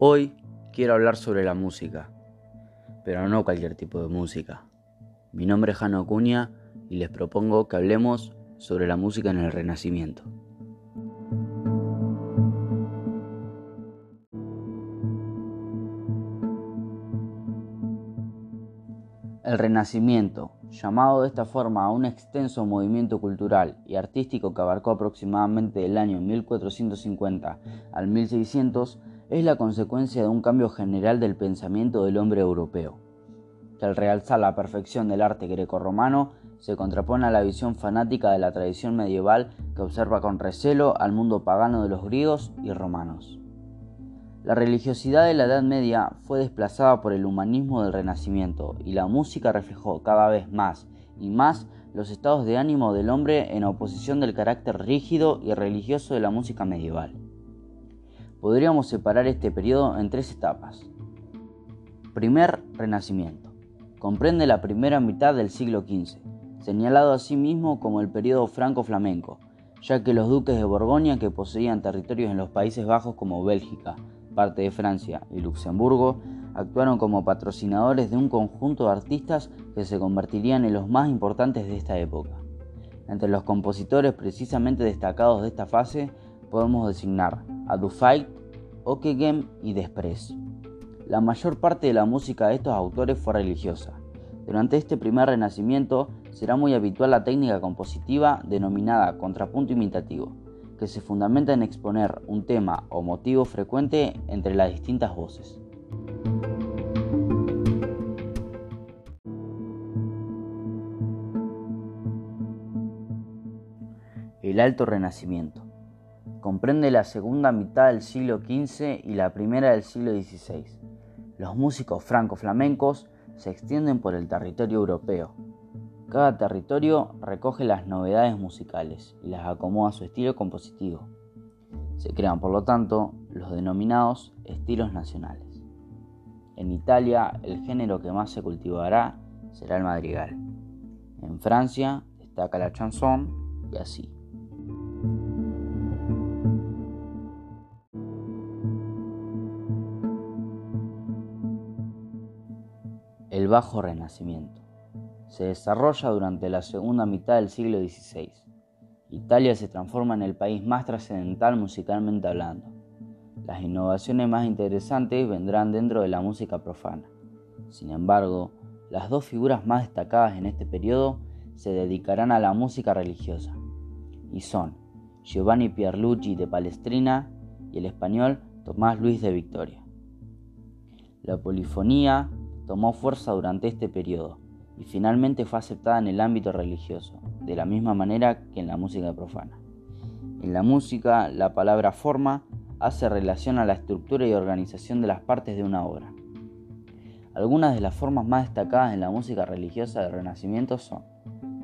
Hoy quiero hablar sobre la música, pero no cualquier tipo de música. Mi nombre es Jano Acuña y les propongo que hablemos sobre la música en el Renacimiento. El Renacimiento, llamado de esta forma a un extenso movimiento cultural y artístico que abarcó aproximadamente el año 1450 al 1600, es la consecuencia de un cambio general del pensamiento del hombre europeo, que al realzar la perfección del arte grecorromano se contrapone a la visión fanática de la tradición medieval que observa con recelo al mundo pagano de los griegos y romanos. La religiosidad de la Edad Media fue desplazada por el humanismo del Renacimiento y la música reflejó cada vez más y más los estados de ánimo del hombre en oposición del carácter rígido y religioso de la música medieval. Podríamos separar este periodo en tres etapas. Primer Renacimiento. Comprende la primera mitad del siglo XV, señalado asimismo como el periodo franco-flamenco, ya que los duques de Borgoña que poseían territorios en los Países Bajos como Bélgica, parte de Francia y Luxemburgo, actuaron como patrocinadores de un conjunto de artistas que se convertirían en los más importantes de esta época. Entre los compositores precisamente destacados de esta fase podemos designar a Okegem y Desprez. La mayor parte de la música de estos autores fue religiosa. Durante este primer renacimiento será muy habitual la técnica compositiva denominada contrapunto imitativo, que se fundamenta en exponer un tema o motivo frecuente entre las distintas voces. El Alto Renacimiento. Comprende la segunda mitad del siglo XV y la primera del siglo XVI. Los músicos franco-flamencos se extienden por el territorio europeo, cada territorio recoge las novedades musicales y las acomoda a su estilo compositivo. Se crean, por lo tanto, los denominados estilos nacionales. En Italia, el género que más se cultivará será el madrigal. En Francia destaca la chanson y así. El Bajo Renacimiento se desarrolla durante la segunda mitad del siglo XVI. Italia se transforma en el país más trascendental musicalmente hablando. Las innovaciones más interesantes vendrán dentro de la música profana. Sin embargo, las dos figuras más destacadas en este periodo se dedicarán a la música religiosa, y son Giovanni Pierluigi de Palestrina y el español Tomás Luis de Victoria. La polifonía tomó fuerza durante este periodo, y finalmente fue aceptada en el ámbito religioso, de la misma manera que en la música profana. En la música, la palabra forma hace relación a la estructura y organización de las partes de una obra. Algunas de las formas más destacadas en la música religiosa del Renacimiento son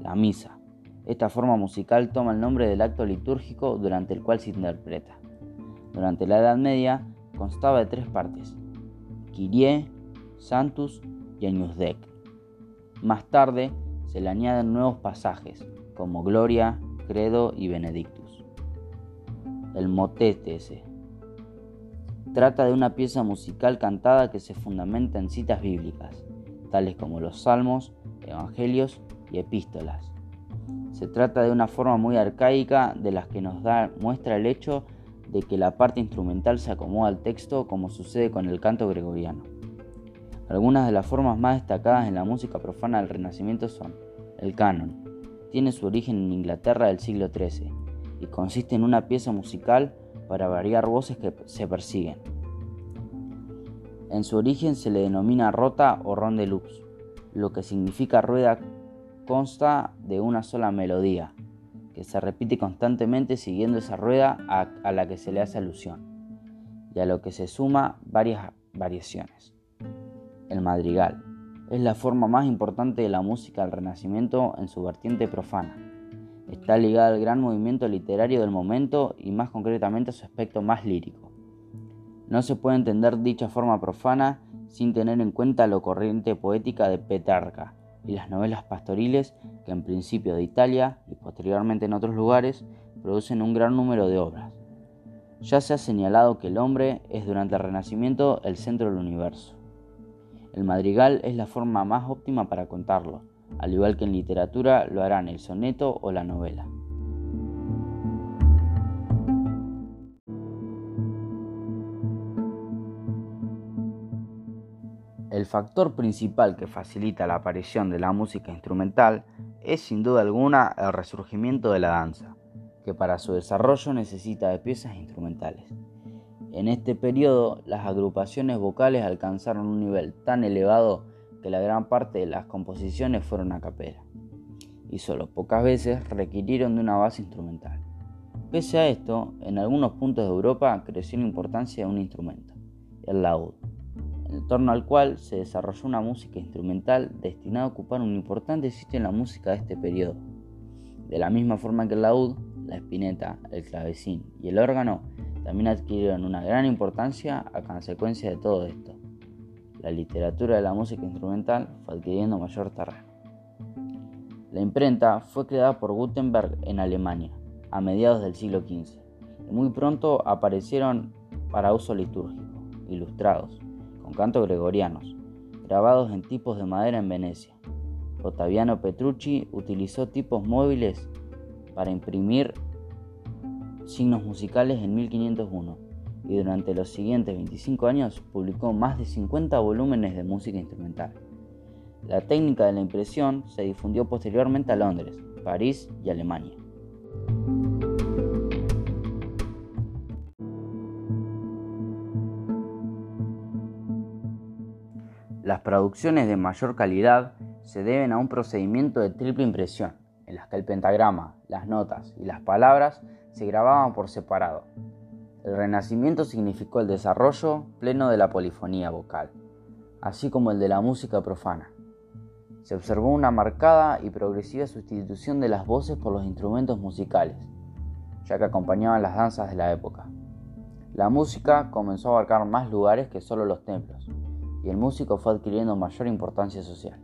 la misa. Esta forma musical toma el nombre del acto litúrgico durante el cual se interpreta. Durante la Edad Media constaba de tres partes: Kyrie, Santus y Agnus Dei. Más tarde se le añaden nuevos pasajes, como Gloria, Credo y Benedictus. El motete Trata de una pieza musical cantada que se fundamenta en citas bíblicas, tales como los salmos, evangelios y epístolas. Se trata de una forma muy arcaica de las que nos da muestra el hecho de que la parte instrumental se acomoda al texto como sucede con el canto gregoriano. Algunas de las formas más destacadas en la música profana del Renacimiento son el canon. Tiene su origen en Inglaterra del siglo XIII y consiste en una pieza musical para variar voces que se persiguen. En su origen se le denomina rota o rondelux, lo que significa rueda consta de una sola melodía, que se repite constantemente siguiendo esa rueda a, a la que se le hace alusión, y a lo que se suma varias variaciones el madrigal. Es la forma más importante de la música del Renacimiento en su vertiente profana. Está ligada al gran movimiento literario del momento y más concretamente a su aspecto más lírico. No se puede entender dicha forma profana sin tener en cuenta la corriente poética de Petrarca y las novelas pastoriles que en principio de Italia y posteriormente en otros lugares producen un gran número de obras. Ya se ha señalado que el hombre es durante el Renacimiento el centro del universo. El madrigal es la forma más óptima para contarlo, al igual que en literatura lo harán el soneto o la novela. El factor principal que facilita la aparición de la música instrumental es sin duda alguna el resurgimiento de la danza, que para su desarrollo necesita de piezas instrumentales. En este periodo, las agrupaciones vocales alcanzaron un nivel tan elevado que la gran parte de las composiciones fueron a capela, y solo pocas veces requirieron de una base instrumental. Pese a esto, en algunos puntos de Europa creció la importancia de un instrumento, el laúd en torno al cual se desarrolló una música instrumental destinada a ocupar un importante sitio en la música de este periodo. De la misma forma que el laúd, la espineta, el clavecín y el órgano también adquirieron una gran importancia a consecuencia de todo esto. La literatura de la música instrumental fue adquiriendo mayor terreno. La imprenta fue creada por Gutenberg en Alemania a mediados del siglo XV y muy pronto aparecieron para uso litúrgico, ilustrados, con cantos gregorianos, grabados en tipos de madera en Venecia. Ottaviano Petrucci utilizó tipos móviles para imprimir signos musicales en 1501 y durante los siguientes 25 años publicó más de 50 volúmenes de música instrumental. La técnica de la impresión se difundió posteriormente a Londres, París y Alemania. Las producciones de mayor calidad se deben a un procedimiento de triple impresión, en las que el pentagrama, las notas y las palabras se grababan por separado. El Renacimiento significó el desarrollo pleno de la polifonía vocal, así como el de la música profana. Se observó una marcada y progresiva sustitución de las voces por los instrumentos musicales, ya que acompañaban las danzas de la época. La música comenzó a abarcar más lugares que solo los templos, y el músico fue adquiriendo mayor importancia social.